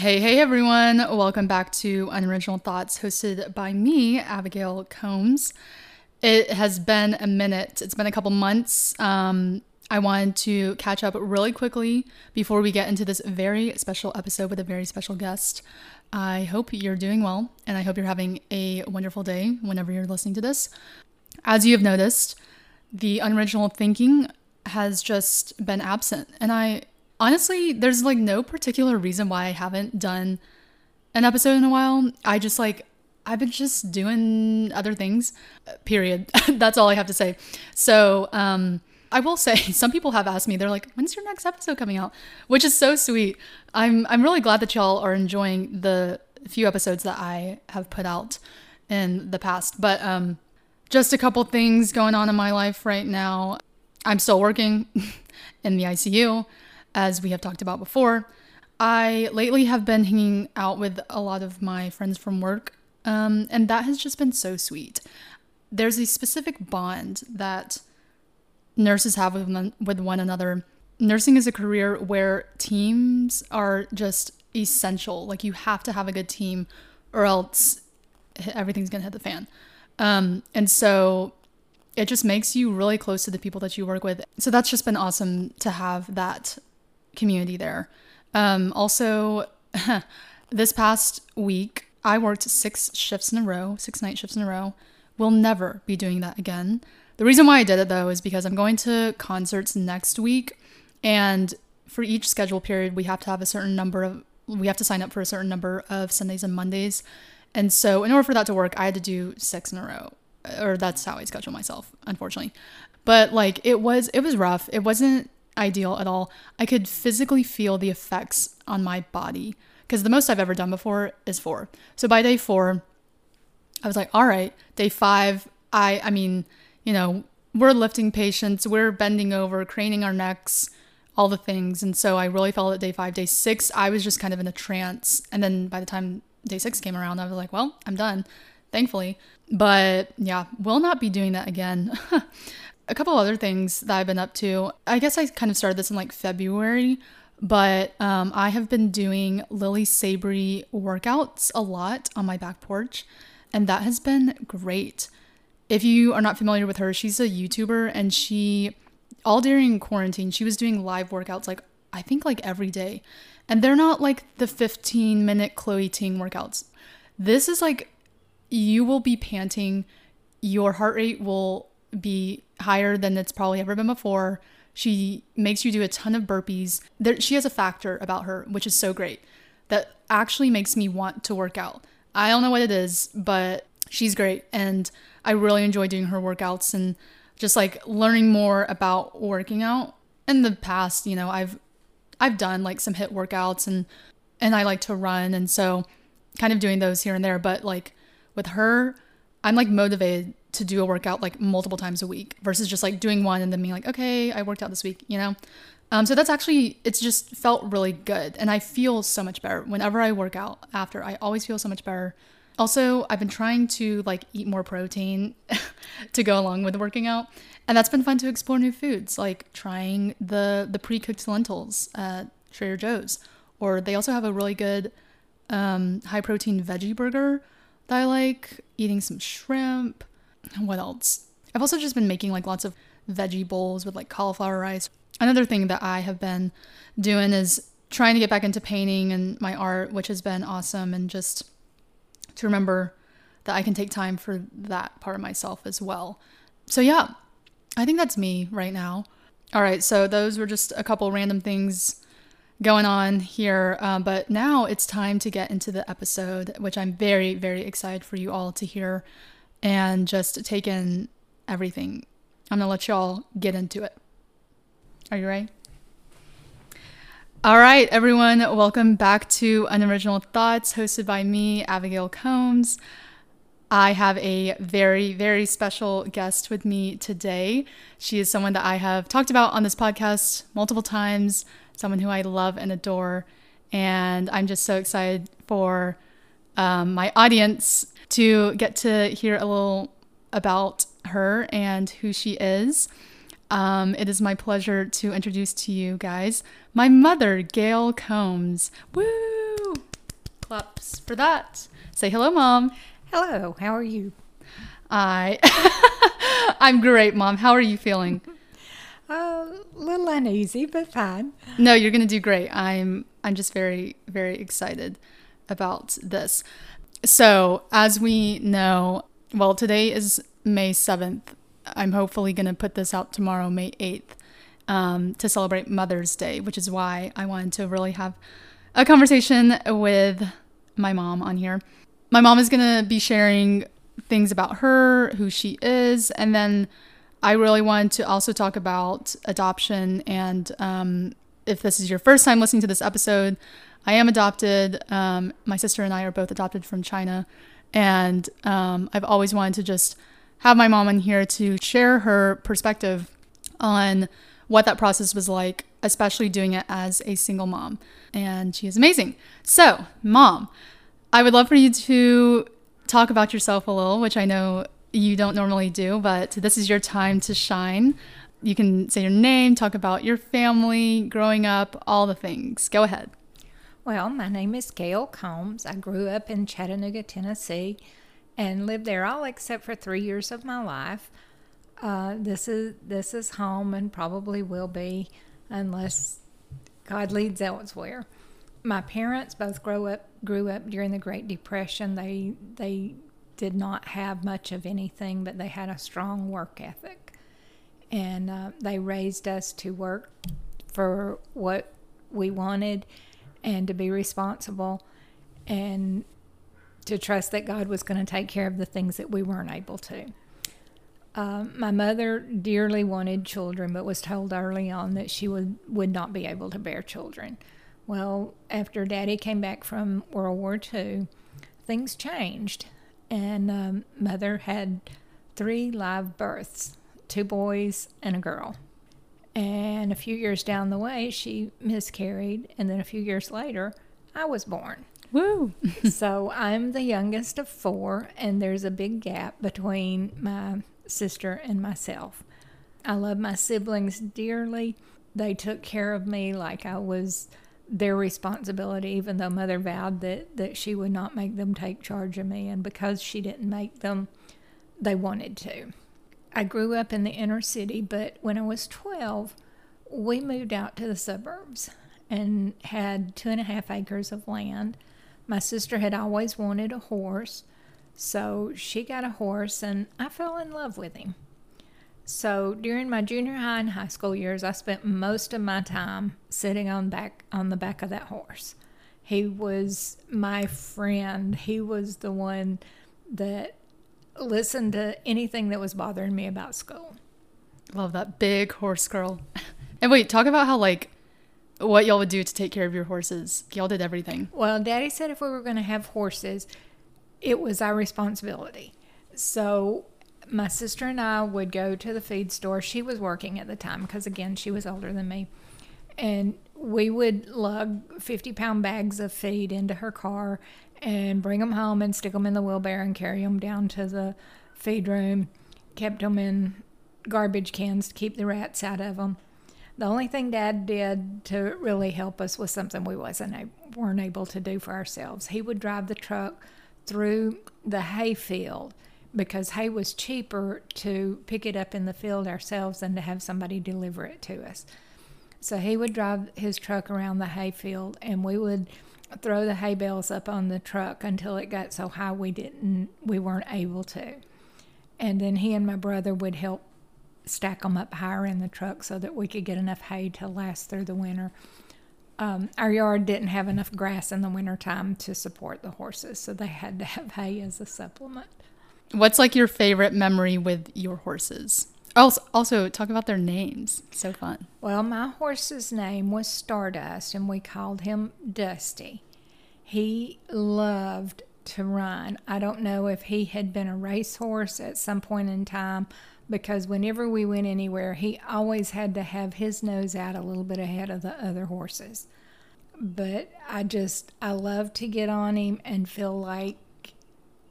Hey, hey everyone. Welcome back to Unoriginal Thoughts, hosted by me, Abigail Combs. It has been a minute, it's been a couple months. Um, I wanted to catch up really quickly before we get into this very special episode with a very special guest. I hope you're doing well and I hope you're having a wonderful day whenever you're listening to this. As you have noticed, the unoriginal thinking has just been absent. And I honestly, there's like no particular reason why I haven't done an episode in a while. I just like, I've been just doing other things, period. That's all I have to say. So, um, I will say some people have asked me, they're like, when's your next episode coming out? Which is so sweet. I'm I'm really glad that y'all are enjoying the few episodes that I have put out in the past. But um just a couple things going on in my life right now. I'm still working in the ICU, as we have talked about before. I lately have been hanging out with a lot of my friends from work, um, and that has just been so sweet. There's a specific bond that nurses have with one, with one another. Nursing is a career where teams are just essential. Like you have to have a good team, or else everything's gonna hit the fan. Um, and so it just makes you really close to the people that you work with. So that's just been awesome to have that community there. Um, also, this past week, I worked six shifts in a row, six night shifts in a row. We'll never be doing that again. The reason why I did it though is because I'm going to concerts next week, and for each schedule period, we have to have a certain number of, we have to sign up for a certain number of Sundays and Mondays. And so, in order for that to work, I had to do six in a row, or that's how I schedule myself, unfortunately. But like, it was, it was rough. It wasn't ideal at all. I could physically feel the effects on my body because the most I've ever done before is four. So by day four, I was like, all right, day five, I, I mean, you know, we're lifting patients, we're bending over, craning our necks, all the things. And so I really felt at day five. Day six, I was just kind of in a trance. And then by the time day six came around, I was like, well, I'm done, thankfully. But yeah, will not be doing that again. a couple other things that I've been up to. I guess I kind of started this in like February, but um, I have been doing Lilly Sabri workouts a lot on my back porch, and that has been great. If you are not familiar with her, she's a YouTuber and she, all during quarantine, she was doing live workouts like I think like every day. And they're not like the 15 minute Chloe Ting workouts. This is like you will be panting, your heart rate will be higher than it's probably ever been before. She makes you do a ton of burpees. There, she has a factor about her, which is so great, that actually makes me want to work out. I don't know what it is, but she's great. And I really enjoy doing her workouts and just like learning more about working out. In the past, you know, I've I've done like some HIIT workouts and and I like to run and so kind of doing those here and there, but like with her, I'm like motivated to do a workout like multiple times a week versus just like doing one and then being like, okay, I worked out this week, you know? Um, so that's actually, it's just felt really good. And I feel so much better whenever I work out after. I always feel so much better. Also, I've been trying to like eat more protein to go along with working out, and that's been fun to explore new foods, like trying the the pre-cooked lentils at Trader Joe's. Or they also have a really good um, high protein veggie burger that I like. Eating some shrimp. What else? I've also just been making like lots of veggie bowls with like cauliflower rice. Another thing that I have been doing is trying to get back into painting and my art, which has been awesome, and just to remember that I can take time for that part of myself as well. So, yeah, I think that's me right now. All right, so those were just a couple random things going on here. Um, but now it's time to get into the episode, which I'm very, very excited for you all to hear and just take in everything. I'm to let y'all get into it. Are you ready? All right, everyone, welcome back to Unoriginal Thoughts, hosted by me, Abigail Combs. I have a very, very special guest with me today. She is someone that I have talked about on this podcast multiple times, someone who I love and adore. And I'm just so excited for um, my audience to get to hear a little about her and who she is. Um, it is my pleasure to introduce to you guys my mother, Gail Combs. Woo! claps for that. Say hello, mom. Hello, how are you? I I'm great, mom. How are you feeling? A uh, little uneasy, but fine. No, you're gonna do great. I'm I'm just very very excited about this. So, as we know, well, today is May 7th. I'm hopefully going to put this out tomorrow, May 8th, um, to celebrate Mother's Day, which is why I wanted to really have a conversation with my mom on here. My mom is going to be sharing things about her, who she is, and then I really wanted to also talk about adoption. And um, if this is your first time listening to this episode, I am adopted. Um, my sister and I are both adopted from China. And um, I've always wanted to just have my mom in here to share her perspective on what that process was like, especially doing it as a single mom. And she is amazing. So, mom, I would love for you to talk about yourself a little, which I know you don't normally do, but this is your time to shine. You can say your name, talk about your family, growing up, all the things. Go ahead. Well, my name is Gail Combs. I grew up in Chattanooga, Tennessee, and lived there all except for three years of my life. Uh, this is this is home, and probably will be, unless God leads elsewhere. My parents both grew up grew up during the Great Depression. They they did not have much of anything, but they had a strong work ethic, and uh, they raised us to work for what we wanted and to be responsible and to trust that God was going to take care of the things that we weren't able to. Um, my mother dearly wanted children, but was told early on that she would, would not be able to bear children. Well, after Daddy came back from World War II, things changed, and um, Mother had three live births two boys and a girl. And a few years down the way, she miscarried. And then a few years later, I was born. Woo! so I'm the youngest of four, and there's a big gap between my sister and myself. I love my siblings dearly. They took care of me like I was their responsibility, even though mother vowed that, that she would not make them take charge of me. And because she didn't make them, they wanted to. I grew up in the inner city, but when I was 12, we moved out to the suburbs and had two and a half acres of land. My sister had always wanted a horse, so she got a horse, and I fell in love with him. So during my junior high and high school years, I spent most of my time sitting on back on the back of that horse. He was my friend. He was the one that listen to anything that was bothering me about school. Love that big horse girl. And wait, talk about how like what y'all would do to take care of your horses. Y'all did everything. Well, Daddy said if we were going to have horses, it was our responsibility. So my sister and I would go to the feed store. She was working at the time because again she was older than me, and we would lug fifty pound bags of feed into her car and bring them home and stick them in the wheelbarrow and carry them down to the feed room. Kept them in garbage cans to keep the rats out of them. The only thing Dad did to really help us was something we wasn't weren't able to do for ourselves. He would drive the truck through the hay field because hay was cheaper to pick it up in the field ourselves than to have somebody deliver it to us. So he would drive his truck around the hay field, and we would throw the hay bales up on the truck until it got so high we didn't we weren't able to. And then he and my brother would help stack them up higher in the truck so that we could get enough hay to last through the winter. Um, our yard didn't have enough grass in the wintertime to support the horses so they had to have hay as a supplement. What's like your favorite memory with your horses also, also talk about their names. So fun. Well, my horse's name was Stardust, and we called him Dusty. He loved to run. I don't know if he had been a racehorse at some point in time because whenever we went anywhere, he always had to have his nose out a little bit ahead of the other horses. But I just, I love to get on him and feel like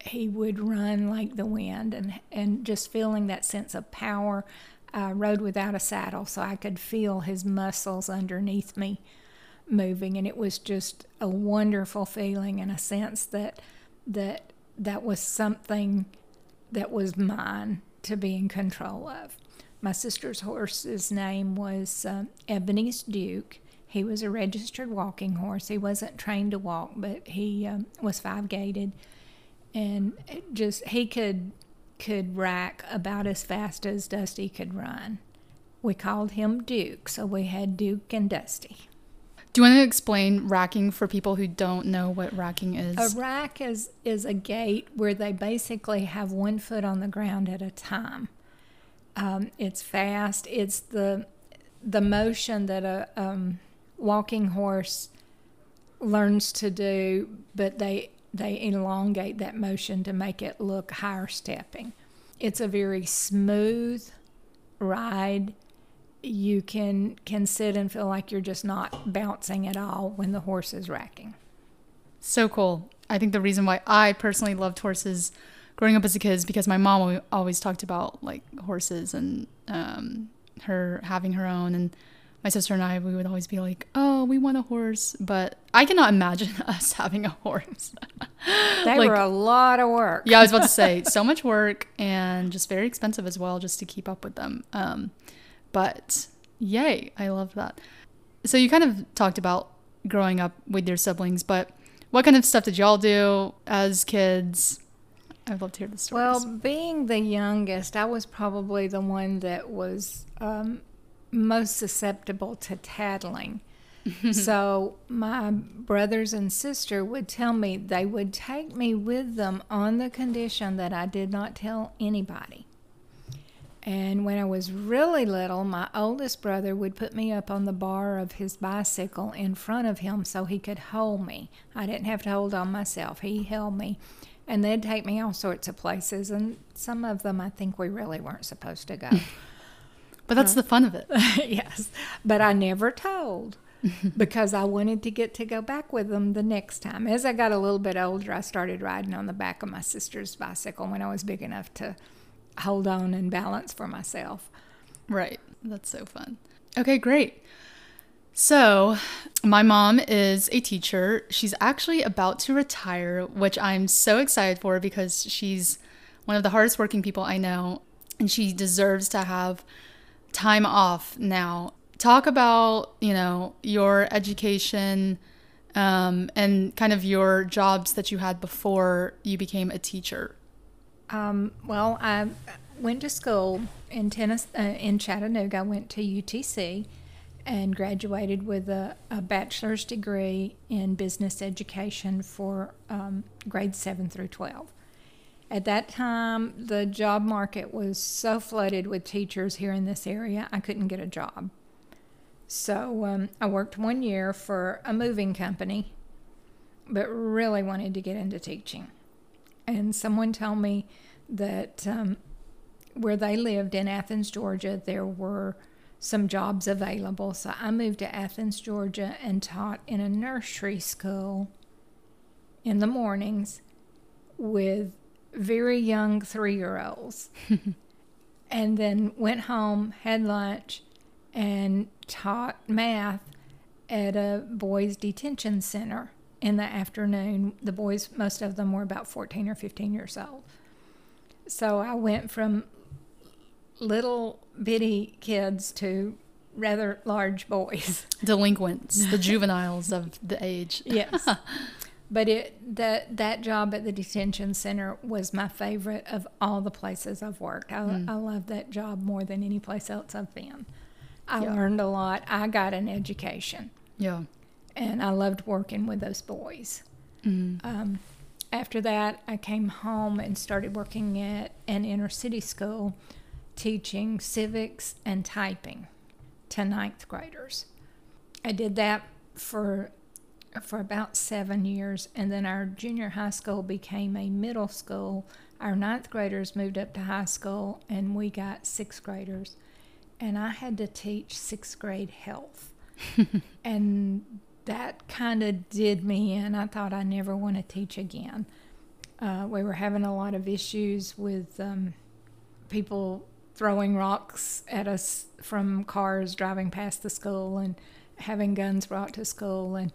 he would run like the wind and, and just feeling that sense of power. I rode without a saddle, so I could feel his muscles underneath me. moving, and it was just a wonderful feeling and a sense that that that was something that was mine to be in control of. My sister's horse's name was uh, Ebony's Duke. He was a registered walking horse. He wasn't trained to walk, but he um, was five gated, and just he could could rack about as fast as Dusty could run. We called him Duke, so we had Duke and Dusty. Do you want to explain racking for people who don't know what racking is? A rack is is a gait where they basically have one foot on the ground at a time. Um, it's fast. It's the the motion that a um, walking horse learns to do, but they they elongate that motion to make it look higher stepping. It's a very smooth ride you can can sit and feel like you're just not bouncing at all when the horse is racking. So cool. I think the reason why I personally loved horses growing up as a kid is because my mom always talked about like horses and um, her having her own and my sister and I we would always be like, "Oh, we want a horse," but I cannot imagine us having a horse. they like, were a lot of work. yeah, I was about to say so much work and just very expensive as well, just to keep up with them. Um, but yay, I love that. So you kind of talked about growing up with your siblings, but what kind of stuff did y'all do as kids? I'd love to hear the stories. Well, being the youngest, I was probably the one that was um, most susceptible to tattling. Mm-hmm. so my brothers and sister would tell me they would take me with them on the condition that I did not tell anybody. And when I was really little, my oldest brother would put me up on the bar of his bicycle in front of him so he could hold me. I didn't have to hold on myself, he held me. And they'd take me all sorts of places, and some of them I think we really weren't supposed to go. but that's the fun of it. yes. But I never told because I wanted to get to go back with them the next time. As I got a little bit older, I started riding on the back of my sister's bicycle when I was big enough to hold on and balance for myself. Right. That's so fun. Okay, great. So, my mom is a teacher. She's actually about to retire, which I'm so excited for because she's one of the hardest working people I know and she deserves to have time off now. Talk about, you know, your education um, and kind of your jobs that you had before you became a teacher. Um, well, I went to school in tennis uh, in Chattanooga. I went to UTC and graduated with a, a bachelor's degree in business education for um, grades seven through twelve. At that time, the job market was so flooded with teachers here in this area, I couldn't get a job. So um, I worked one year for a moving company, but really wanted to get into teaching and someone told me that um, where they lived in Athens, Georgia, there were some jobs available. So I moved to Athens, Georgia, and taught in a nursery school in the mornings with very young three year olds. and then went home, had lunch, and taught math at a boys' detention center in the afternoon. The boys, most of them were about 14 or 15 years old. So I went from little bitty kids to rather large boys. Delinquents, the juveniles of the age. yes. But it that that job at the detention center was my favorite of all the places I've worked. I, mm. I love that job more than any place else I've been. I yeah. learned a lot. I got an education. Yeah and I loved working with those boys. Mm. Um, after that, I came home and started working at an inner city school teaching civics and typing to ninth graders. I did that for for about seven years, and then our junior high school became a middle school. Our ninth graders moved up to high school, and we got sixth graders. And I had to teach sixth grade health. and that kind of did me in. I thought I never want to teach again. Uh, we were having a lot of issues with um, people throwing rocks at us from cars driving past the school, and having guns brought to school, and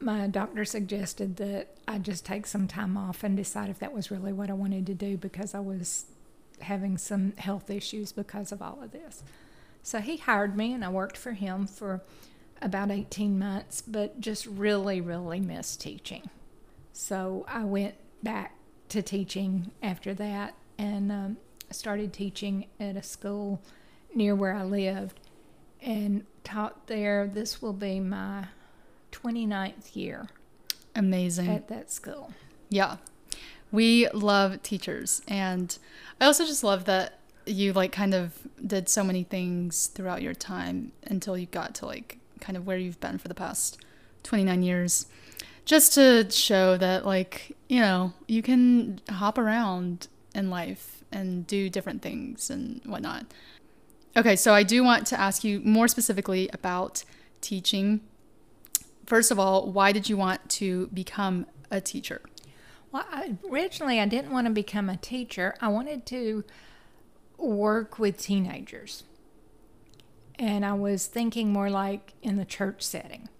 my doctor suggested that I just take some time off and decide if that was really what I wanted to do because I was having some health issues because of all of this. So he hired me, and I worked for him for about 18 months, but just really, really missed teaching. So I went back to teaching after that and um, started teaching at a school near where I lived and taught there. This will be my 29th year Amazing. at that school. Yeah. We love teachers. And I also just love that you like kind of did so many things throughout your time until you got to like kind of where you've been for the past 29 years. Just to show that like, you know, you can hop around in life and do different things and whatnot. Okay, so I do want to ask you more specifically about teaching. First of all, why did you want to become a teacher? Well, I, originally I didn't want to become a teacher. I wanted to work with teenagers. And I was thinking more like in the church setting.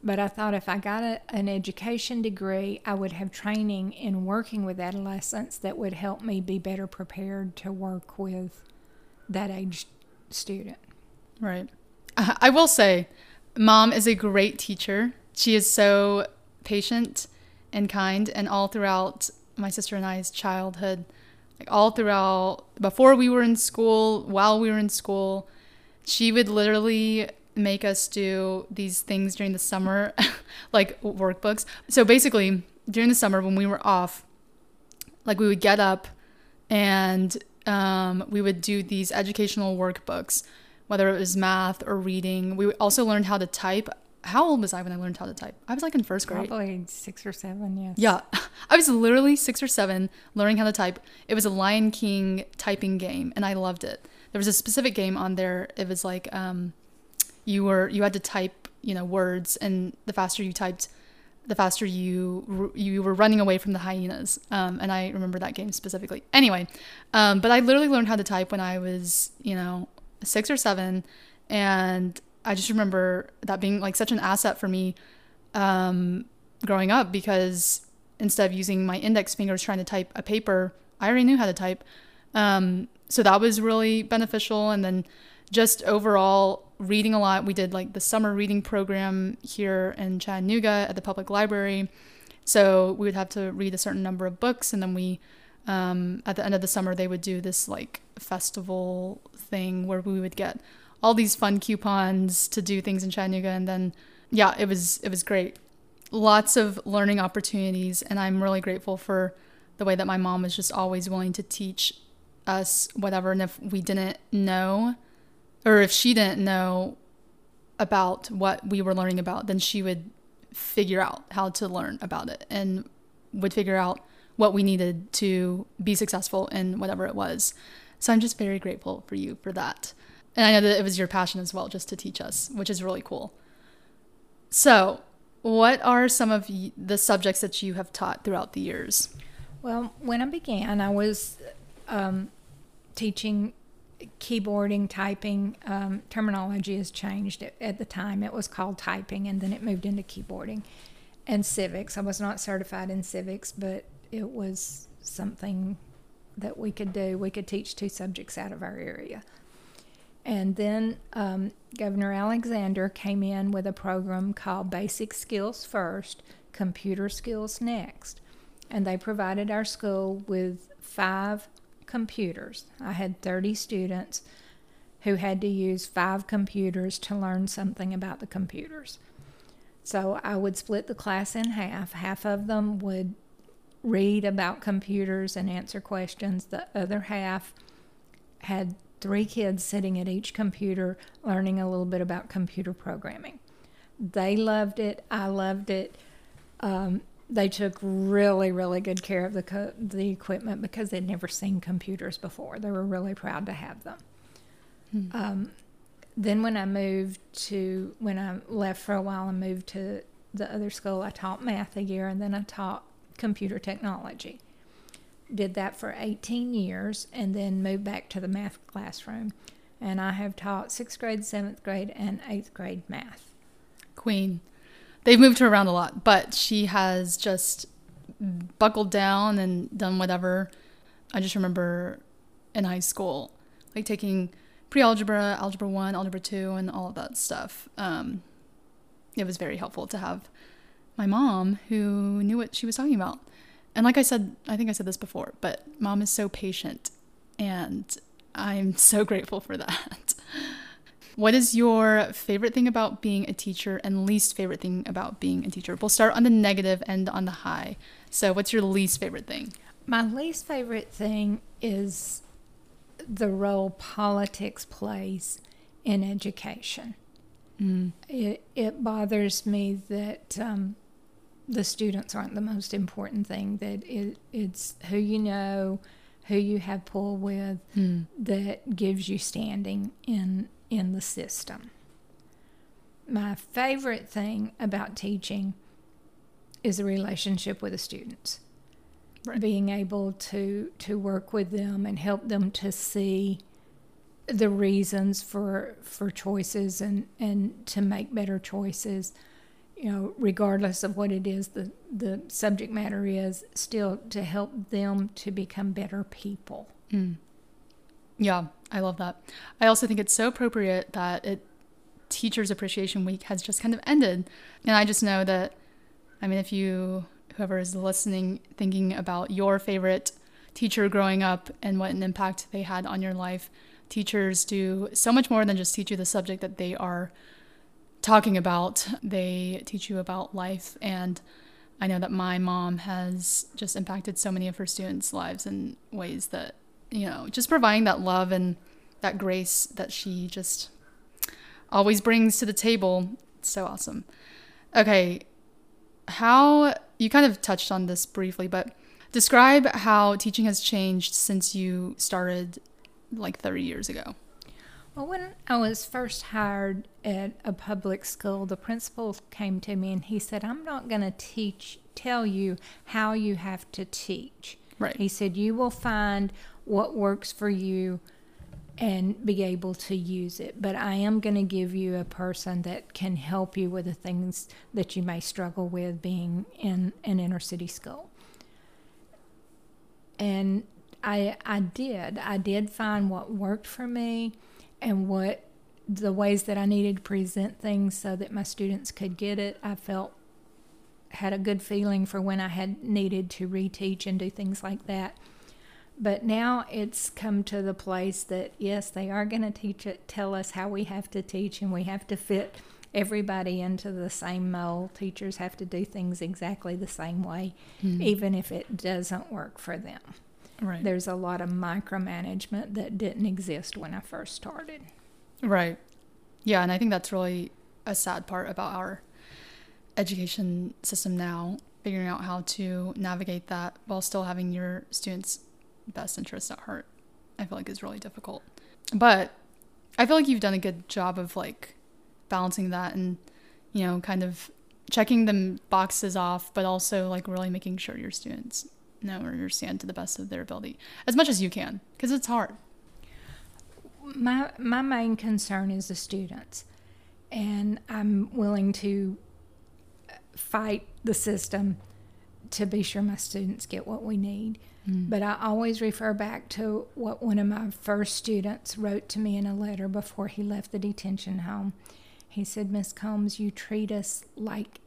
But I thought if I got a, an education degree, I would have training in working with adolescents that would help me be better prepared to work with that age student. Right. I will say, mom is a great teacher. She is so patient and kind, and all throughout my sister and I's childhood, like all throughout before we were in school, while we were in school, she would literally make us do these things during the summer, like workbooks. So basically, during the summer when we were off, like we would get up and um, we would do these educational workbooks, whether it was math or reading. We also learned how to type. How old was I when I learned how to type? I was like in first grade. Probably six or seven, yes. Yeah. I was literally six or seven learning how to type. It was a Lion King typing game, and I loved it. There was a specific game on there. It was like um, you were you had to type you know words, and the faster you typed, the faster you you were running away from the hyenas. Um, and I remember that game specifically. Anyway, um, but I literally learned how to type when I was you know six or seven, and I just remember that being like such an asset for me um, growing up because instead of using my index fingers trying to type a paper, I already knew how to type. Um, so that was really beneficial. And then just overall reading a lot. We did like the summer reading program here in Chattanooga at the public library. So we would have to read a certain number of books, and then we, um, at the end of the summer, they would do this like festival thing where we would get all these fun coupons to do things in Chattanooga, and then yeah, it was it was great. Lots of learning opportunities, and I'm really grateful for the way that my mom was just always willing to teach us whatever. And if we didn't know, or if she didn't know about what we were learning about, then she would figure out how to learn about it and would figure out what we needed to be successful in whatever it was. So I'm just very grateful for you for that. And I know that it was your passion as well, just to teach us, which is really cool. So, what are some of the subjects that you have taught throughout the years? Well, when I began, I was um, teaching keyboarding, typing. Um, terminology has changed. At, at the time, it was called typing, and then it moved into keyboarding and civics. I was not certified in civics, but it was something that we could do. We could teach two subjects out of our area. And then um, Governor Alexander came in with a program called Basic Skills First, Computer Skills Next. And they provided our school with five computers. I had 30 students who had to use five computers to learn something about the computers. So I would split the class in half. Half of them would read about computers and answer questions, the other half had three kids sitting at each computer learning a little bit about computer programming. They loved it. I loved it. Um, they took really, really good care of the co- the equipment because they'd never seen computers before. They were really proud to have them. Hmm. Um, then when I moved to when I left for a while and moved to the other school, I taught math a year, and then I taught computer technology did that for 18 years and then moved back to the math classroom. And I have taught sixth grade, seventh grade, and eighth grade math. queen. They've moved her around a lot, but she has just buckled down and done whatever. I just remember in high school, like taking pre-algebra, algebra one, algebra two, and all of that stuff. Um, it was very helpful to have my mom who knew what she was talking about. And like I said, I think I said this before, but mom is so patient, and I'm so grateful for that. What is your favorite thing about being a teacher and least favorite thing about being a teacher? We'll start on the negative and on the high. So, what's your least favorite thing? My least favorite thing is the role politics plays in education. Mm. It, it bothers me that um, the students aren't the most important thing, that it, it's who you know, who you have pull with, Mm. that gives you standing in in the system. My favorite thing about teaching is the relationship with the students. Right. Being able to to work with them and help them to see the reasons for for choices and and to make better choices you know regardless of what it is the the subject matter is still to help them to become better people Mm. Yeah, I love that. I also think it's so appropriate that it Teachers Appreciation Week has just kind of ended. And I just know that, I mean, if you, whoever is listening, thinking about your favorite teacher growing up and what an impact they had on your life, teachers do so much more than just teach you the subject that they are talking about. They teach you about life. And I know that my mom has just impacted so many of her students' lives in ways that, you know, just providing that love and that grace that she just always brings to the table. It's so awesome. Okay, how you kind of touched on this briefly, but describe how teaching has changed since you started like 30 years ago. Well, when I was first hired at a public school, the principal came to me and he said, I'm not going to teach, tell you how you have to teach. Right. He said, You will find what works for you and be able to use it. But I am going to give you a person that can help you with the things that you may struggle with being in an inner city school. And I, I did. I did find what worked for me and what the ways that I needed to present things so that my students could get it. I felt had a good feeling for when I had needed to reteach and do things like that. But now it's come to the place that yes, they are going to teach it, tell us how we have to teach, and we have to fit everybody into the same mold. Teachers have to do things exactly the same way, Mm. even if it doesn't work for them. Right. There's a lot of micromanagement that didn't exist when I first started. Right. Yeah, and I think that's really a sad part about our education system now, figuring out how to navigate that while still having your students' best interests at heart. I feel like is really difficult. But I feel like you've done a good job of like balancing that and you know, kind of checking the boxes off, but also like really making sure your students know or understand to the best of their ability as much as you can because it's hard. My my main concern is the students, and I'm willing to uh, fight the system to be sure my students get what we need. Mm. But I always refer back to what one of my first students wrote to me in a letter before he left the detention home. He said, Miss Combs, you treat us like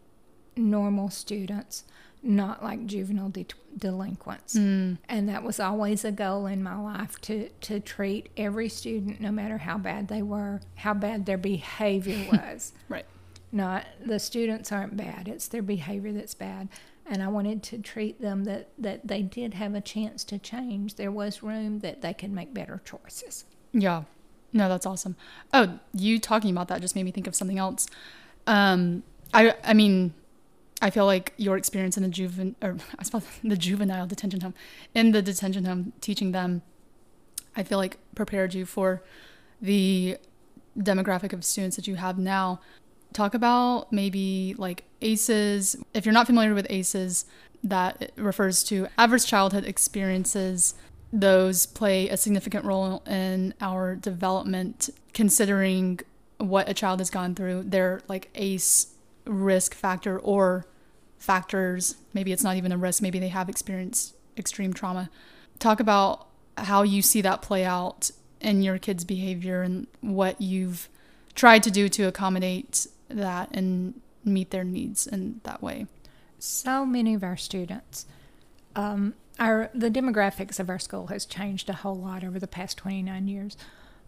normal students, not like juvenile de- delinquents. Mm. And that was always a goal in my life to, to treat every student, no matter how bad they were, how bad their behavior was. Right. Not the students aren't bad, it's their behavior that's bad. And I wanted to treat them that, that they did have a chance to change. There was room that they could make better choices. Yeah. No, that's awesome. Oh, you talking about that just made me think of something else. Um, I I mean, I feel like your experience in the juvenile, or I suppose the juvenile detention home, in the detention home, teaching them, I feel like prepared you for the demographic of students that you have now. Talk about maybe like ACEs. If you're not familiar with ACEs, that refers to adverse childhood experiences those play a significant role in our development considering what a child has gone through their like ace risk factor or factors. Maybe it's not even a risk. Maybe they have experienced extreme trauma. Talk about how you see that play out in your kids' behavior and what you've tried to do to accommodate that and meet their needs in that way. So many of our students, um, our the demographics of our school has changed a whole lot over the past 29 years,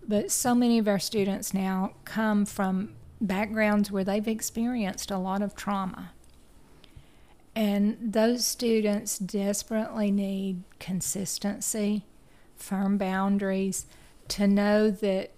but so many of our students now come from backgrounds where they've experienced a lot of trauma. And those students desperately need consistency, firm boundaries, to know that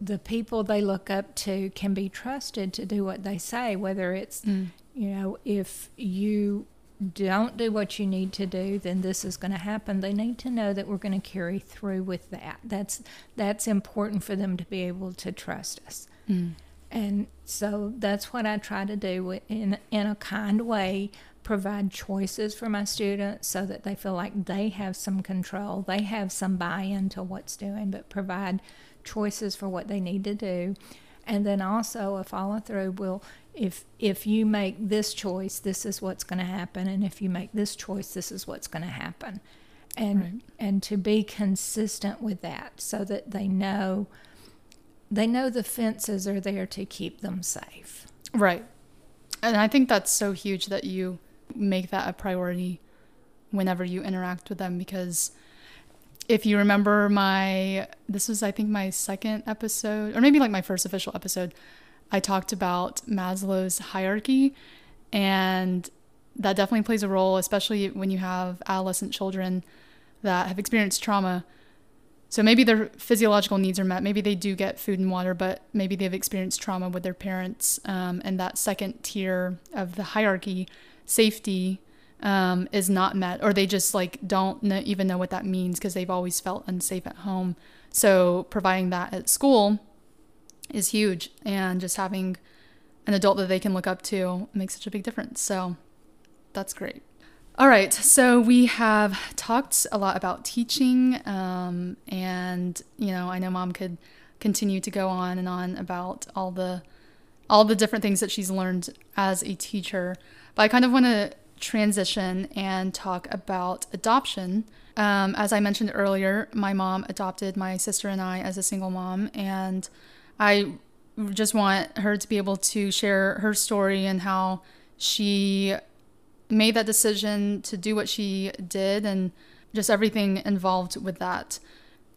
the people they look up to can be trusted to do what they say, whether it's, mm. you know, if you don't do what you need to do, then this is going to happen. They need to know that we're going to carry through with that. That's that's important for them to be able to trust us. Mm. And so that's what I try to do in in a kind way, provide choices for my students so that they feel like they have some control, they have some buy-in to what's doing, but provide choices for what they need to do. And then also a follow through will if if you make this choice, this is what's going to happen, and if you make this choice, this is what's going to happen, and right. and to be consistent with that, so that they know they know the fences are there to keep them safe. Right, and I think that's so huge that you make that a priority whenever you interact with them because if you remember my this was I think my second episode or maybe like my first official episode I talked about Maslow's hierarchy, and that definitely plays a role, especially when you have adolescent children that have experienced trauma. So maybe their physiological needs are met. Maybe they do get food and water, but maybe they've experienced trauma with their parents. Um, and that second tier of the hierarchy, safety, um, is not met, or they just like don't even know what that means because they've always felt unsafe at home. So providing that at school is huge and just having an adult that they can look up to makes such a big difference. So that's great. All right, so we have talked a lot about teaching, um, and you know, I know mom could continue to go on and on about all the all the different things that she's learned as a teacher, but I kind of want to transition and talk about adoption. Um, as I mentioned earlier, my mom adopted my sister and I as a single mom, and I just want her to be able to share her story and how she made that decision to do what she did and just everything involved with that.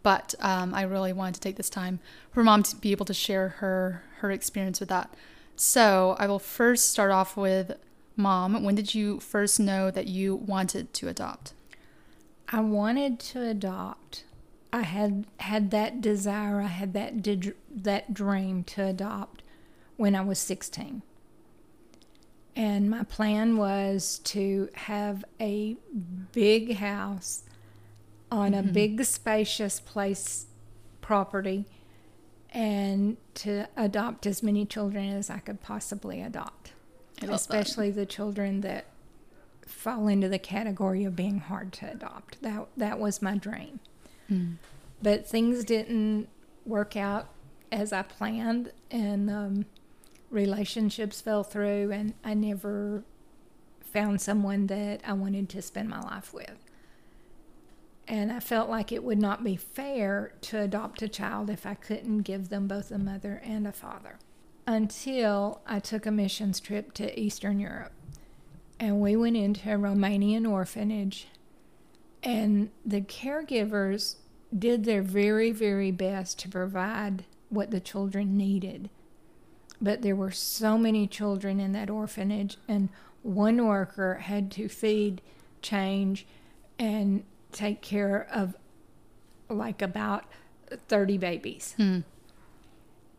But um, I really wanted to take this time for mom to be able to share her her experience with that. So I will first start off with mom. When did you first know that you wanted to adopt? I wanted to adopt I had had that desire, I had that did, that dream to adopt when I was 16. And my plan was to have a big house on mm-hmm. a big spacious place property and to adopt as many children as I could possibly adopt. Especially that. the children that fall into the category of being hard to adopt. That that was my dream. Mm. But things didn't work out as I planned, and um, relationships fell through, and I never found someone that I wanted to spend my life with. And I felt like it would not be fair to adopt a child if I couldn't give them both a mother and a father. Until I took a missions trip to Eastern Europe. And we went into a Romanian orphanage and the caregivers did their very, very best to provide what the children needed. But there were so many children in that orphanage, and one worker had to feed, change, and take care of like about 30 babies. Hmm.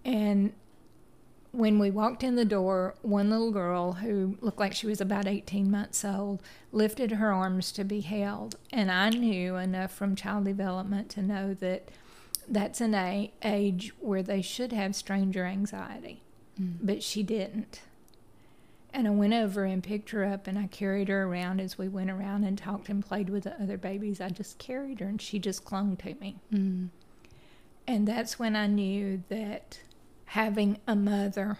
And when we walked in the door, one little girl who looked like she was about 18 months old lifted her arms to be held. And I knew enough from child development to know that that's an age where they should have stranger anxiety. Mm. But she didn't. And I went over and picked her up and I carried her around as we went around and talked and played with the other babies. I just carried her and she just clung to me. Mm. And that's when I knew that having a mother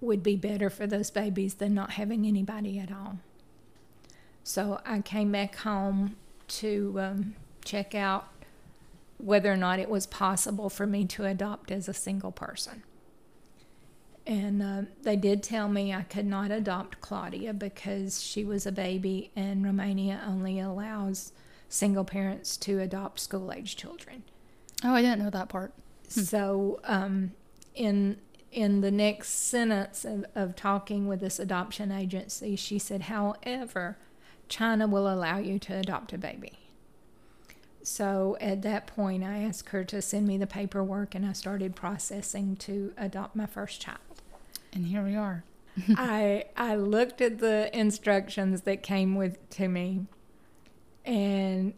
would be better for those babies than not having anybody at all. So I came back home to um, check out whether or not it was possible for me to adopt as a single person. And uh, they did tell me I could not adopt Claudia because she was a baby, and Romania only allows single parents to adopt school age children. Oh, I didn't know that part. So, um, in in the next sentence of, of talking with this adoption agency, she said, "However, China will allow you to adopt a baby." So at that point, I asked her to send me the paperwork, and I started processing to adopt my first child. And here we are. I I looked at the instructions that came with to me, and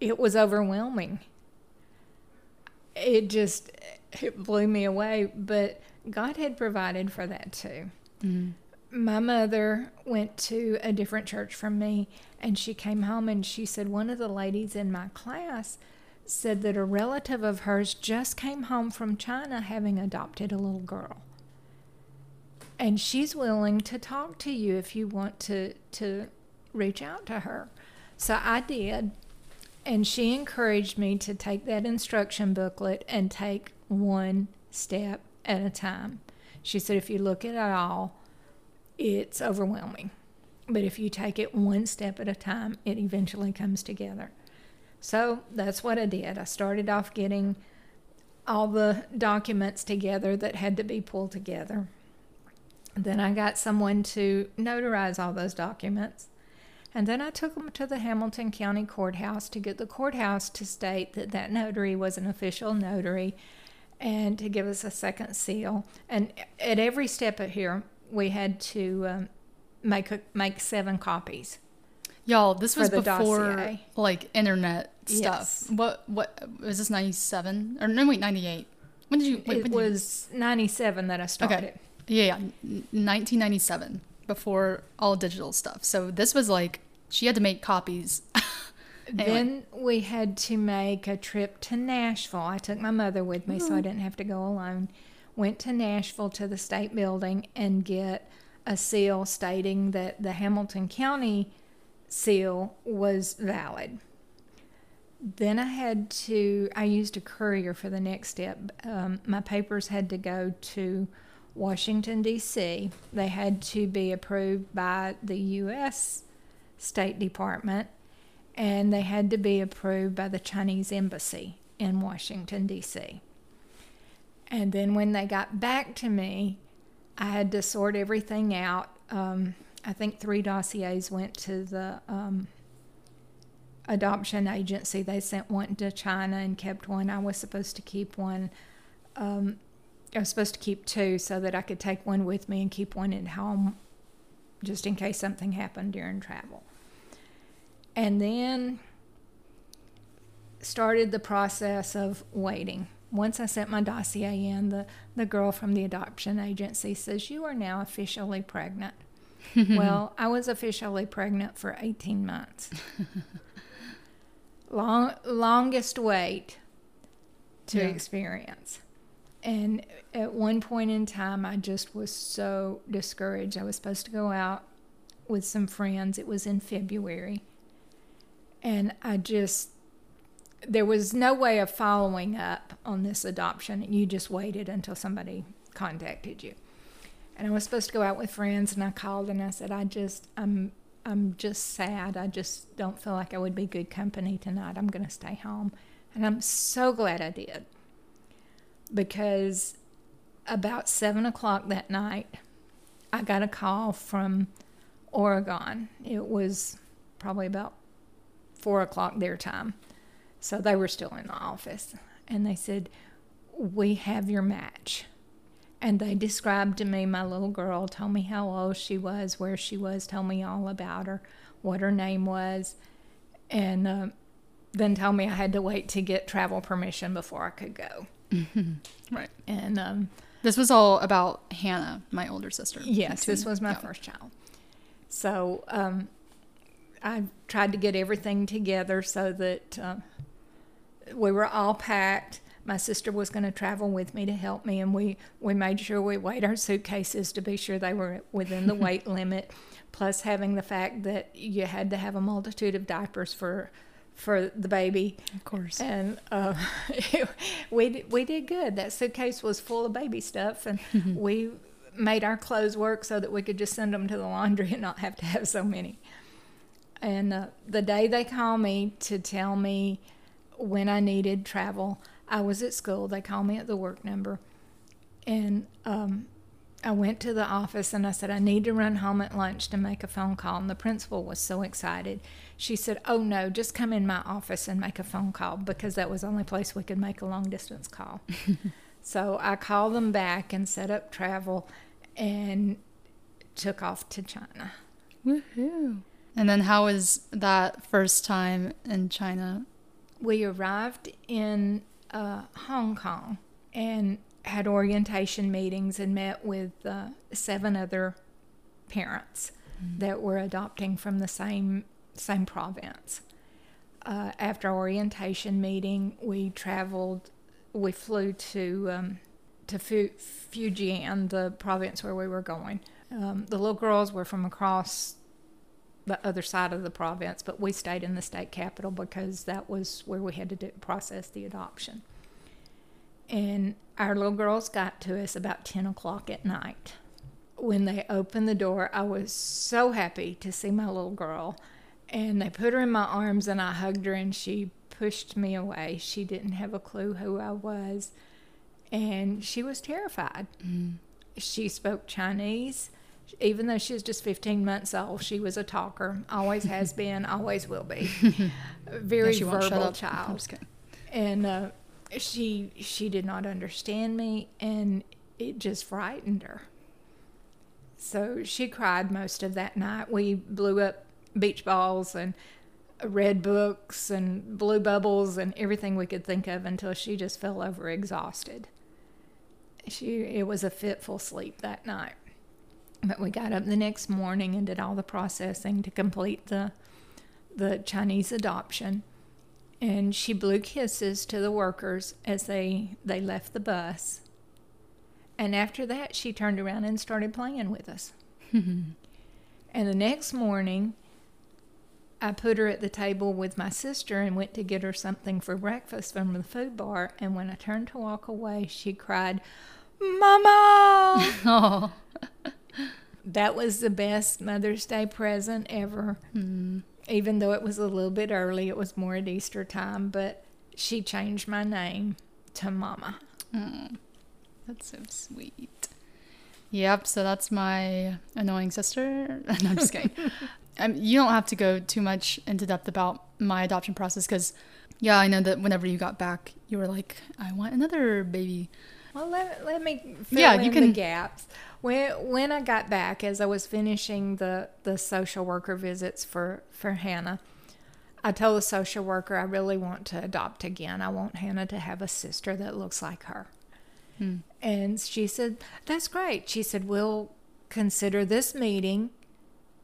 it was overwhelming. It just it blew me away. But God had provided for that too. Mm. My mother went to a different church from me, and she came home and she said one of the ladies in my class said that a relative of hers just came home from China having adopted a little girl and she's willing to talk to you if you want to to reach out to her. So I did, and she encouraged me to take that instruction booklet and take one step at a time. She said if you look at it all, it's overwhelming. But if you take it one step at a time, it eventually comes together. So that's what I did. I started off getting all the documents together that had to be pulled together. Then I got someone to notarize all those documents. And then I took them to the Hamilton County Courthouse to get the courthouse to state that that notary was an official notary and to give us a second seal. And at every step of here, we had to um, make a, make seven copies. Y'all, this was before dossier. like internet stuff. Yes. What what was this 97 or no wait 98. When did you wait, it when did you- was 97 that I started. Okay. Yeah, yeah, 1997 before all digital stuff. So this was like she had to make copies. Then we had to make a trip to Nashville. I took my mother with me so I didn't have to go alone. Went to Nashville to the state building and get a seal stating that the Hamilton County seal was valid. Then I had to, I used a courier for the next step. Um, my papers had to go to Washington, D.C., they had to be approved by the U.S. State Department and they had to be approved by the Chinese embassy in Washington, D.C. And then when they got back to me, I had to sort everything out. Um, I think three dossiers went to the um, adoption agency. They sent one to China and kept one. I was supposed to keep one. Um, I was supposed to keep two so that I could take one with me and keep one at home just in case something happened during travel and then started the process of waiting. Once I sent my dossier in, the, the girl from the adoption agency says, You are now officially pregnant. well, I was officially pregnant for 18 months. Long, longest wait to Yeah. experience. And at one point in time, I just was so discouraged. I was supposed to go out with some friends. It was in February and I just there was no way of following up on this adoption. You just waited until somebody contacted you. And I was supposed to go out with friends, and I called and I said, "I just I'm I'm just sad. I just don't feel like I would be good company tonight. I'm going to stay home." And I'm so glad I did because about seven o'clock that night, I got a call from Oregon. It was probably about four o'clock their time. So they were still in the office. And they said, We have your match. And they described to me my little girl, told me how old she was, where she was, told me all about her, what her name was, and uh, then told me I had to wait to get travel permission before I could go. Right. And um, This was all about Hannah, my older sister. Yes, this was my yeah. first child. So um, I tried to get everything together so that uh, we were all packed. my sister was going to travel with me to help me, and we we made sure we weighed our suitcases to be sure they were within the weight limit. Plus, having the fact that you had to have a multitude of diapers for for the baby. Of course. And uh, we we did good. That suitcase was full of baby stuff, and we made our clothes work so that we could just send them to the laundry and not have to have so many. And uh, the day they called me to tell me when I needed travel, I was at school. They called me at the work number, and um, I went to the office and I said, I need to run home at lunch to make a phone call. And the principal was so excited. She said, Oh no, just come in my office and make a phone call because that was the only place we could make a long distance call. so I called them back and set up travel and took off to China. Woohoo. And then how was that first time in China? We arrived in uh, Hong Kong and had orientation meetings and met with uh, seven other parents mm-hmm. that were adopting from the same same province. Uh, after orientation meeting, we traveled. We flew to um, to Fu- Fujian, the province where we were going. Um, the little girls were from across the other side of the province, but we stayed in the state capital because that was where we had to do, process the adoption. And our little girls got to us about 10 o'clock at night. When they opened the door, I was so happy to see my little girl. And they put her in my arms, and I hugged her, and she pushed me away. She didn't have a clue who I was, and she was terrified. Mm. She spoke Chinese. Even though she was just 15 months old, she was a talker. Always has been, always will be. Very verbal child. And uh, she she did not understand me and it just frightened her. So she cried most of that night. We blew up beach balls and read books and blew bubbles and everything we could think of until she just fell over exhausted. She it was a fitful sleep that night. But we got up the next morning and did all the processing to complete the the Chinese adoption and she blew kisses to the workers as they they left the bus. And after that, she turned around and started playing with us. and the next morning, I put her at the table with my sister and went to get her something for breakfast from the food bar. And when I turned to walk away, she cried, Mama! oh. that was the best Mother's Day present ever. Mm even though it was a little bit early, it was more at Easter time, but she changed my name to Mama. Mm, that's so sweet. Yep, so that's my annoying sister. no, I'm just kidding. um, you don't have to go too much into depth about my adoption process because, yeah, I know that whenever you got back, you were like, I want another baby. Well, let, let me fill yeah, in you can, the gaps. When when I got back, as I was finishing the the social worker visits for for Hannah, I told the social worker I really want to adopt again. I want Hannah to have a sister that looks like her. Hmm. And she said, "That's great." She said, "We'll consider this meeting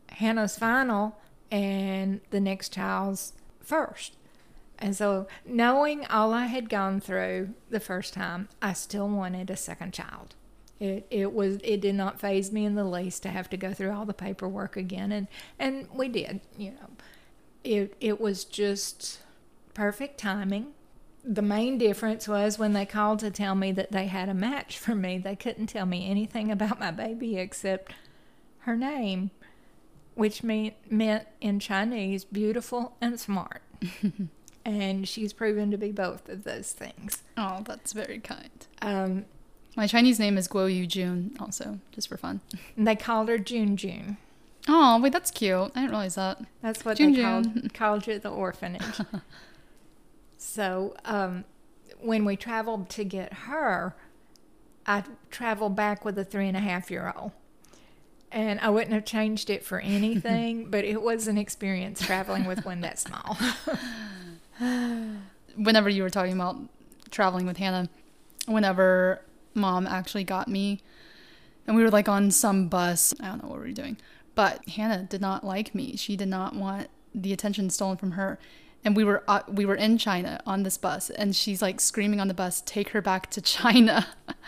Hannah's final and the next child's first. And so, knowing all I had gone through the first time, I still wanted a second child. It it was it did not faze me in the least to have to go through all the paperwork again, and and we did. You know, it it was just perfect timing. The main difference was when they called to tell me that they had a match for me. They couldn't tell me anything about my baby except her name, which mean, meant in Chinese beautiful and smart. and she's proven to be both of those things. Oh, that's very kind. Um, my Chinese name is Guo Yu Jun, also, just for fun. And they called her Jun Jun. Oh, wait, that's cute. I didn't realize that. That's what Jun they called, called you at the orphanage. so um, when we traveled to get her, I traveled back with a three and a half year old. And I wouldn't have changed it for anything, but it was an experience traveling with one that small. Whenever you were talking about traveling with Hannah, whenever mom actually got me. And we were like on some bus. I don't know what we were doing. But Hannah did not like me. She did not want the attention stolen from her. and we were uh, we were in China on this bus, and she's like screaming on the bus, "Take her back to China,"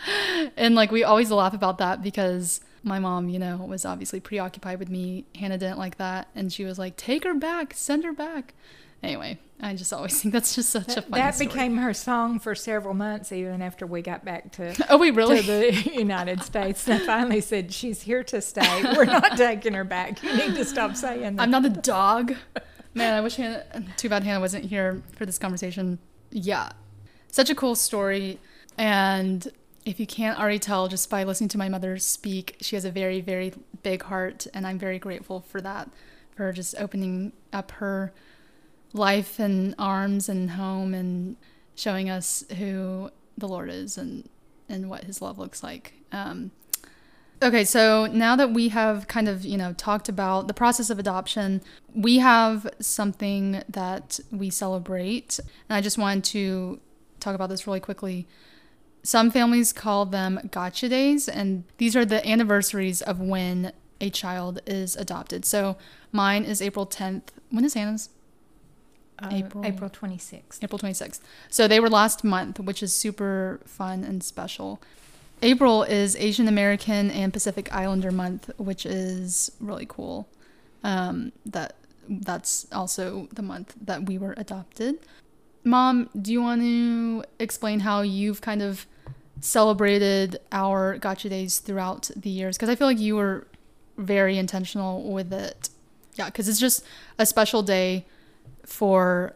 and like we always laugh about that because my mom, you know, was obviously preoccupied with me. Hannah didn't like that, and she was like, "Take her back, send her back." Anyway, I just always think that's just such a funny story. that story. became her song for several months, even after we got back to Oh, we really? to the United States. And I finally said, "She's here to stay. We're not taking her back. You need to stop saying that." I'm not a dog. Man, I wish Hannah. Too bad Hannah wasn't here for this conversation. Yeah, such a cool story. And if you can't already tell just by listening to my mother speak, she has a very, very big heart, and I'm very grateful for that, for just opening up her life and arms and home and showing us who the Lord is and and what His love looks like. Um, Okay, so now that we have kind of, you know, talked about the process of adoption, we have something that we celebrate. And I just wanted to talk about this really quickly. Some families call them gotcha days, and these are the anniversaries of when a child is adopted. So mine is April 10th. When is Hannah's? Uh, April. April 26th. April 26th. So they were last month, which is super fun and special. April is Asian American and Pacific Islander month, which is really cool. Um, that that's also the month that we were adopted. Mom, do you want to explain how you've kind of celebrated our gotcha days throughout the years? Because I feel like you were very intentional with it. Yeah, because it's just a special day for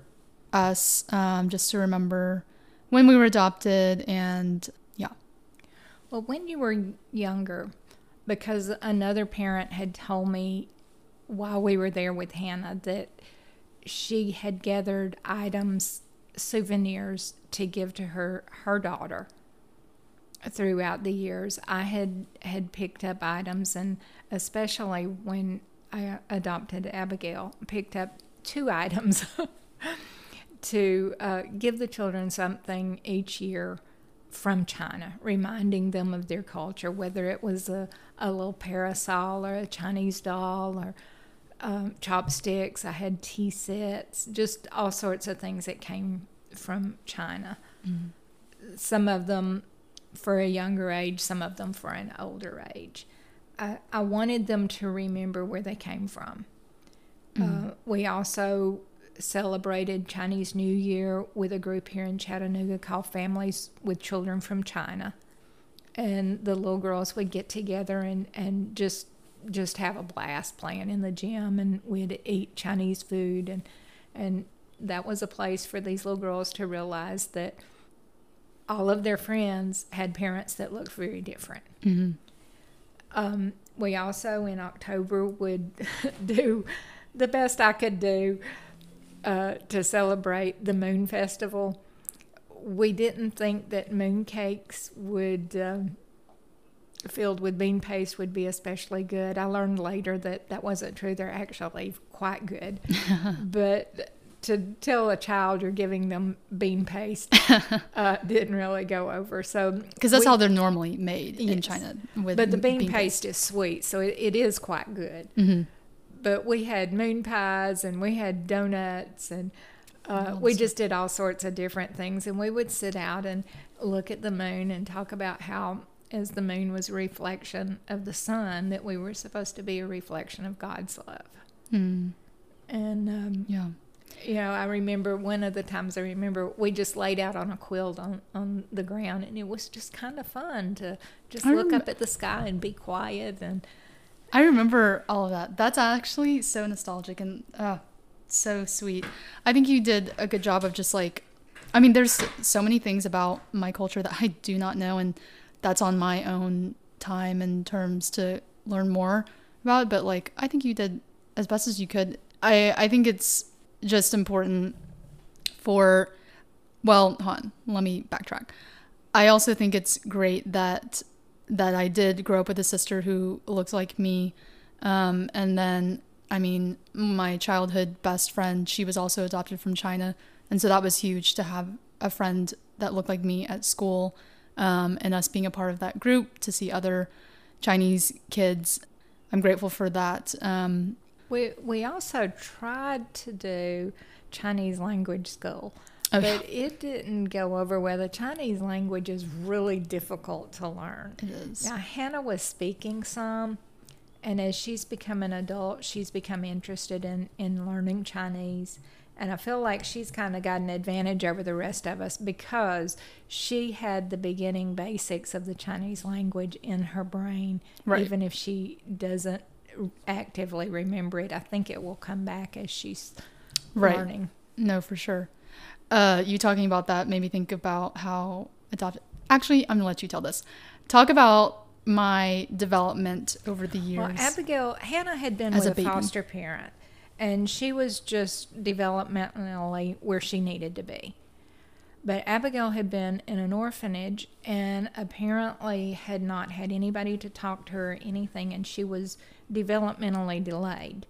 us, um, just to remember when we were adopted and yeah. Well, when you were younger, because another parent had told me while we were there with Hannah that she had gathered items, souvenirs to give to her her daughter throughout the years. I had had picked up items, and especially when I adopted Abigail, picked up two items to uh, give the children something each year from China, reminding them of their culture, whether it was a, a little parasol or a Chinese doll or um, chopsticks. I had tea sets, just all sorts of things that came from China. Some of them for a younger age, some of them for an older age. I, I wanted them to remember where they came from. Uh, we also celebrated Chinese New Year with a group here in Chattanooga called Families with Children from China. And the little girls would get together and, and just just have a blast playing in the gym and we'd eat Chinese food and and that was a place for these little girls to realize that all of their friends had parents that looked very different. Um, we also in October would do the best I could do uh, to celebrate the Moon Festival. We didn't think that moon cakes would um, filled with bean paste would be especially good. I learned later that that wasn't true. They're actually quite good, but to tell a child you're giving them bean paste uh, didn't really go over. So Because that's we- how they're normally made in China. With but the bean, paste. paste is sweet, so it, it is quite good. Mm-hmm. But we had moon pies and we had donuts and uh, we just did all sorts of different things. And we would sit out and look at the moon and talk about how, as the moon was a reflection of the sun, that we were supposed to be a reflection of God's love. Mm, And um, yeah. you know, I remember one of the times I remember we just laid out on a quilt on, on the ground, and it was just kind of fun to just I look up at the sky and be quiet. And I remember all of that. That's actually so nostalgic and uh, so sweet. I think you did a good job of just like, I mean, there's so many things about my culture that I do not know, and that's on my own time and terms to learn more about. But like, I think you did as best as you could. I I think it's just important for, well, hold on, let me backtrack. I also think it's great that that I did grow up with a sister who looks like me. Um, and then, I mean, my childhood best friend, she was also adopted from China. And so that was huge to have a friend that looked like me at school um, and us being a part of that group to see other Chinese kids. I'm grateful for that. Um, We we also tried to do Chinese language school, Oh, but it didn't go over well. The Chinese language is really difficult to learn. It is. Now Hannah was speaking some, and as she's become an adult, she's become interested in in learning Chinese. And I feel like she's kind of got an advantage over the rest of us because she had the beginning basics of the Chinese language in her brain. Right. Even if she doesn't actively remember it, I think it will come back as she's Right. learning. No, for sure. Uh, you talking about that made me think about how adopted. Actually, I'm gonna let you tell this. Talk about my development over the years. Well, Abigail, Hannah had been As a with a, baby. foster parent, and she was just developmentally where she needed to be. But Abigail had been in an orphanage and apparently had not had anybody to talk to her or anything, and she was developmentally delayed.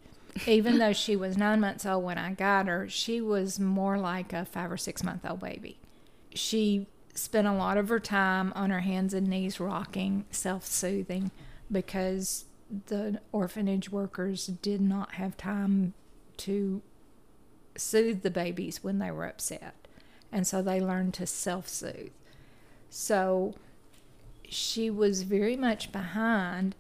Even though she was nine months old when I got her, she was more like a five or six month old baby. She spent a lot of her time on her hands and knees rocking, self soothing, because the orphanage workers did not have time to soothe the babies when they were upset. And so they learned to self soothe. So she was very much behind,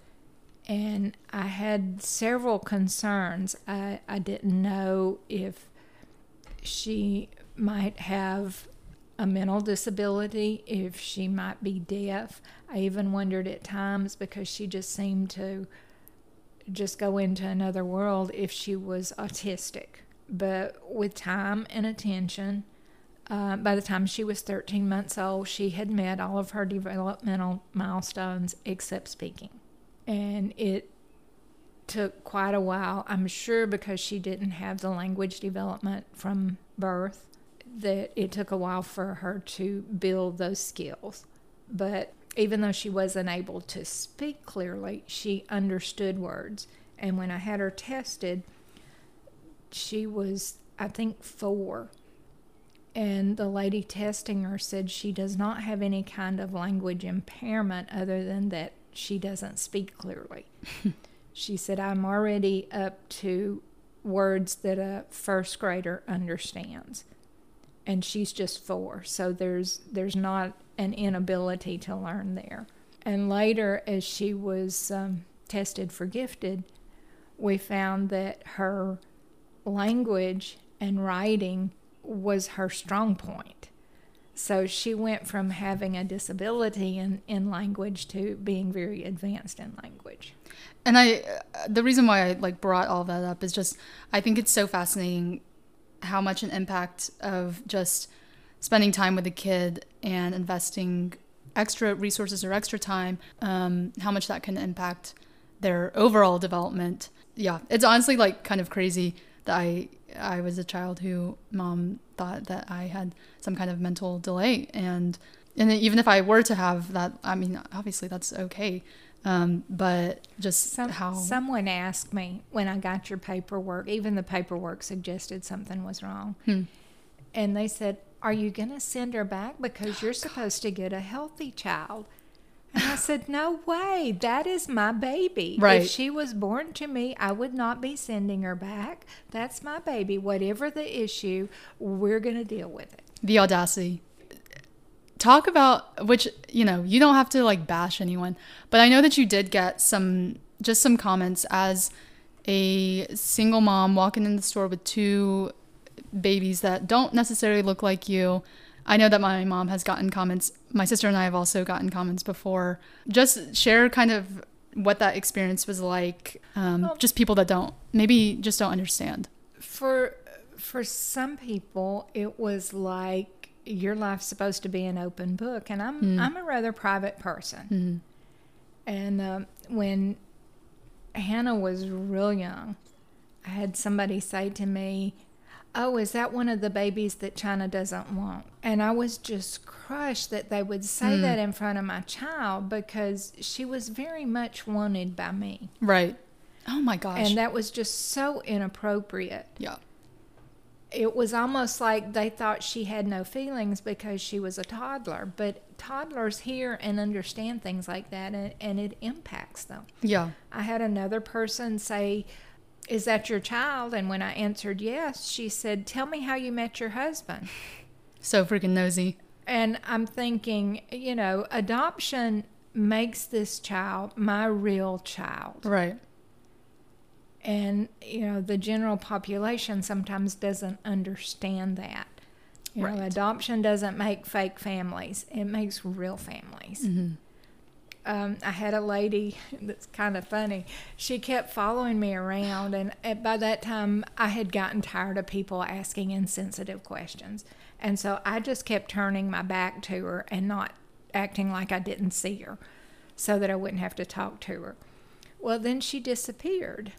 and I had several concerns. I, I didn't know if she might have a mental disability, if she might be deaf. I even wondered at times because she just seemed to just go into another world if she was autistic. But with time and attention, uh, by the time she was 13 months old, she had met all of her developmental milestones except speaking. And it took quite a while, I'm sure because she didn't have the language development from birth, that it took a while for her to build those skills. But even though she wasn't able to speak clearly, she understood words. And when I had her tested, she was, I think, four. And the lady testing her said she does not have any kind of language impairment other than that she doesn't speak clearly. she said, I'm already up to words that a first grader understands. And she's just four, so there's there's not an inability to learn there. And later, as she was um, tested for gifted, we found that her language and writing was her strong point. So she went from having a disability in, in language to being very advanced in language. and I, the reason why I like brought all that up is just I think it's so fascinating how much an impact of just spending time with a kid and investing extra resources or extra time, um, how much that can impact their overall development. Yeah, it's honestly like kind of crazy that I I was a child who mom thought that I had some kind of mental delay and and even if I were to have that, I mean obviously that's okay. Um, but just Some, how Someone asked me when I got your paperwork, even the paperwork suggested something was wrong. Hmm. And they said, Are you going to send her back? Because you're supposed to get a healthy child. And I said, No way. That is my baby. Right. If she was born to me, I would not be sending her back. That's my baby. Whatever the issue, we're going to deal with it. the audacity talk about which you know you don't have to like bash anyone but i know that you did get some just some comments as a single mom walking in the store with two babies that don't necessarily look like you i know that my mom has gotten comments. My sister and i have also gotten comments before. Just share kind of what that experience was like um, just people that don't maybe just don't understand. For for some people, it was like your life's supposed to be an open book, and I'm I'm a rather private person. And um, when Hannah was real young, I had somebody say to me, "Oh, is that one of the babies that China doesn't want?" And I was just crushed that they would say hmm. that in front of my child because she was very much wanted by me, right oh my gosh and that was just so inappropriate yeah it was almost like they thought she had no feelings because she was a toddler. But toddlers hear and understand things like that, and, and it impacts them. yeah I had another person say, Is that your child? And when I answered yes, she said, Tell me how you met your husband. So freaking nosy. And I'm thinking, you know, adoption makes this child my real child. Right. And, you know, the general population sometimes doesn't understand that. You know, Right. adoption doesn't make fake families, it makes real families. Mm-hmm. Um, I had a lady that's kind of funny. She kept following me around, and by that time, I had gotten tired of people asking insensitive questions. And so I just kept turning my back to her and not acting like I didn't see her so that I wouldn't have to talk to her. Well, then she disappeared.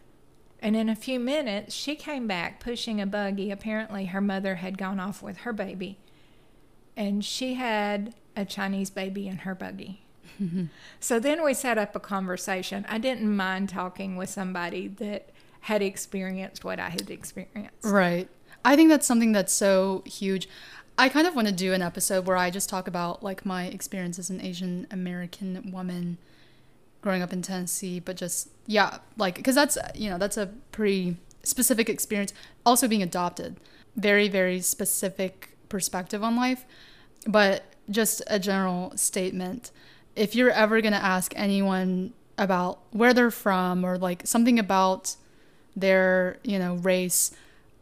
And in a few minutes, she came back pushing a buggy. Apparently, her mother had gone off with her baby, and she had a Chinese baby in her buggy. So then we set up a conversation. I didn't mind talking with somebody that had experienced what I had experienced. Right. I think that's something that's so huge. I kind of want to do an episode where I just talk about like my experience as an Asian American woman growing up in Tennessee, but just yeah, like because that's you know that's a pretty specific experience. Also being adopted, very very specific perspective on life, but just a general statement. If you're ever gonna ask anyone about where they're from or like something about their you know race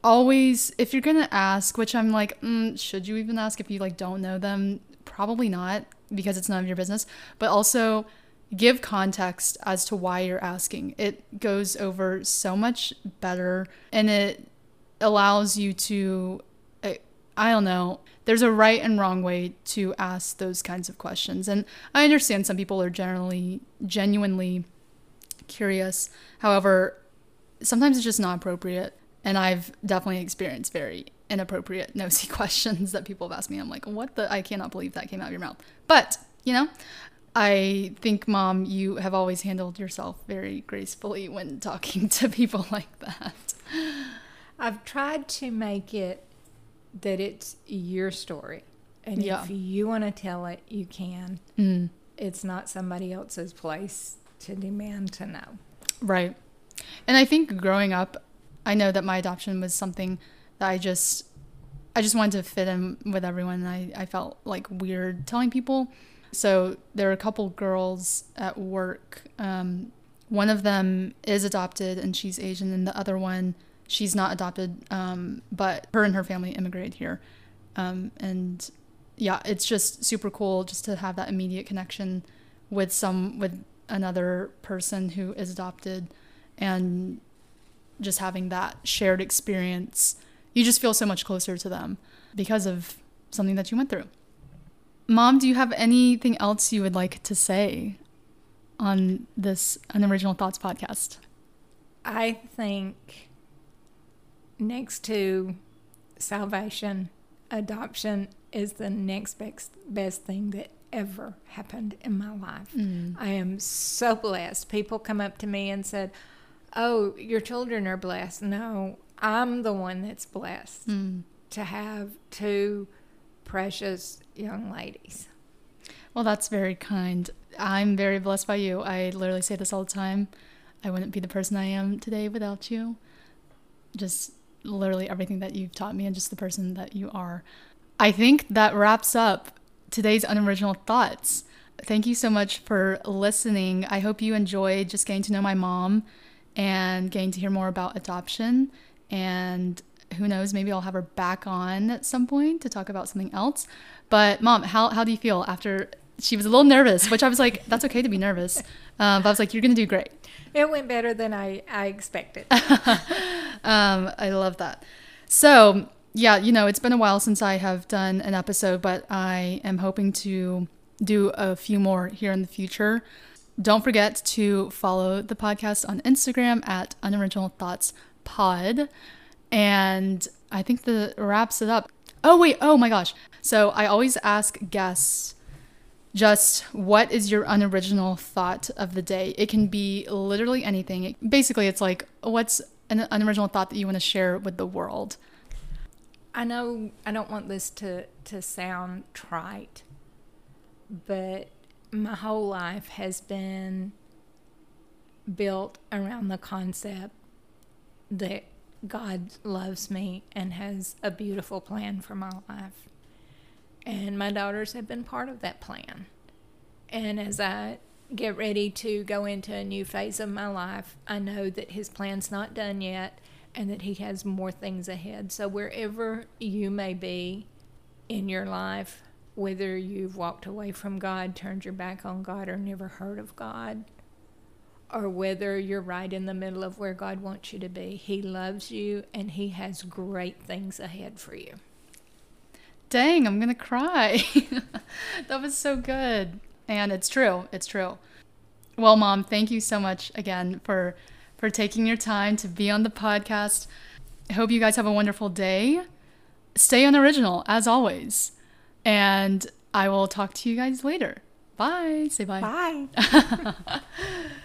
always if you're gonna ask which i'm like mm, should you even ask if you like don't know them? Probably not because it's none of your business. But also give context as to why you're asking. It goes over so much better and it allows you to I don't know there's a right and wrong way to ask those kinds of questions and i understand some people are generally genuinely curious however sometimes it's just not appropriate. And I've definitely experienced very inappropriate, nosy questions that people have asked me. I'm like, what the? I cannot believe that came out of your mouth. But, you know, I think, Mom, you have always handled yourself very gracefully when talking to people like that. I've tried to make it that it's your story. And Yeah. if you want to tell it, you can. Mm, It's not somebody else's place to demand to know. right. And I think growing up, I know that my adoption was something that I just. I just wanted to fit in with everyone. And I, I felt like weird telling people. So there are a couple girls at work. Um, one of them is adopted and she's Asian, and the other one, she's not adopted, um, but her and her family immigrated here. Um, and yeah, it's just super cool just to have that immediate connection with some with another person who is adopted, and just having that shared experience. You just feel so much closer to them because of something that you went through. Mom, do you have anything else you would like to say on this Unoriginal Thoughts podcast? I think next to salvation, adoption is the next best, best thing that ever happened in my life. Mm. I am so blessed. People come up to me and said, "Oh, your children are blessed." No, I'm the one that's blessed mm. to have two precious young ladies. Well, that's very kind. I'm very blessed by you. I literally say this all the time. I wouldn't be the person I am today without you. Just literally everything that you've taught me and just the person that you are. I think that wraps up today's unoriginal thoughts. Thank you so much for listening. I hope you enjoyed just getting to know my mom and getting to hear more about adoption. And who knows, maybe I'll have her back on at some point to talk about something else. But mom, how, how do you feel after she was a little nervous, which I was like, that's okay to be nervous. Uh, but I was like, you're going to do great. It went better than I, I expected. Um, I love that. So, yeah, you know, it's been a while since I have done an episode, but I am hoping to do a few more here in the future. Don't forget to follow the podcast on Instagram at Unoriginal Thoughts Pod. And I think that wraps it up. Oh, wait. Oh, my gosh. So I always ask guests just what is your unoriginal thought of the day? It can be literally anything. It- basically, it's like, what's an unoriginal thought that you want to share with the world? I know I don't want this to, to sound trite, but my whole life has been built around the concept that God loves me and has a beautiful plan for my life. And my daughters have been part of that plan. And as I get ready to go into a new phase of my life, I know that His plan's not done yet and that He has more things ahead. So, wherever you may be in your life, whether you've walked away from God, turned your back on God, or never heard of God, or whether you're right in the middle of where God wants you to be, He loves you and He has great things ahead for you. Dang, I'm going to cry. that was so good. And it's true. It's true. Well, mom, thank you so much again for for taking your time to be on the podcast. I hope you guys have a wonderful day. Stay unoriginal as always. And I will talk to you guys later. Bye. Say bye. Bye.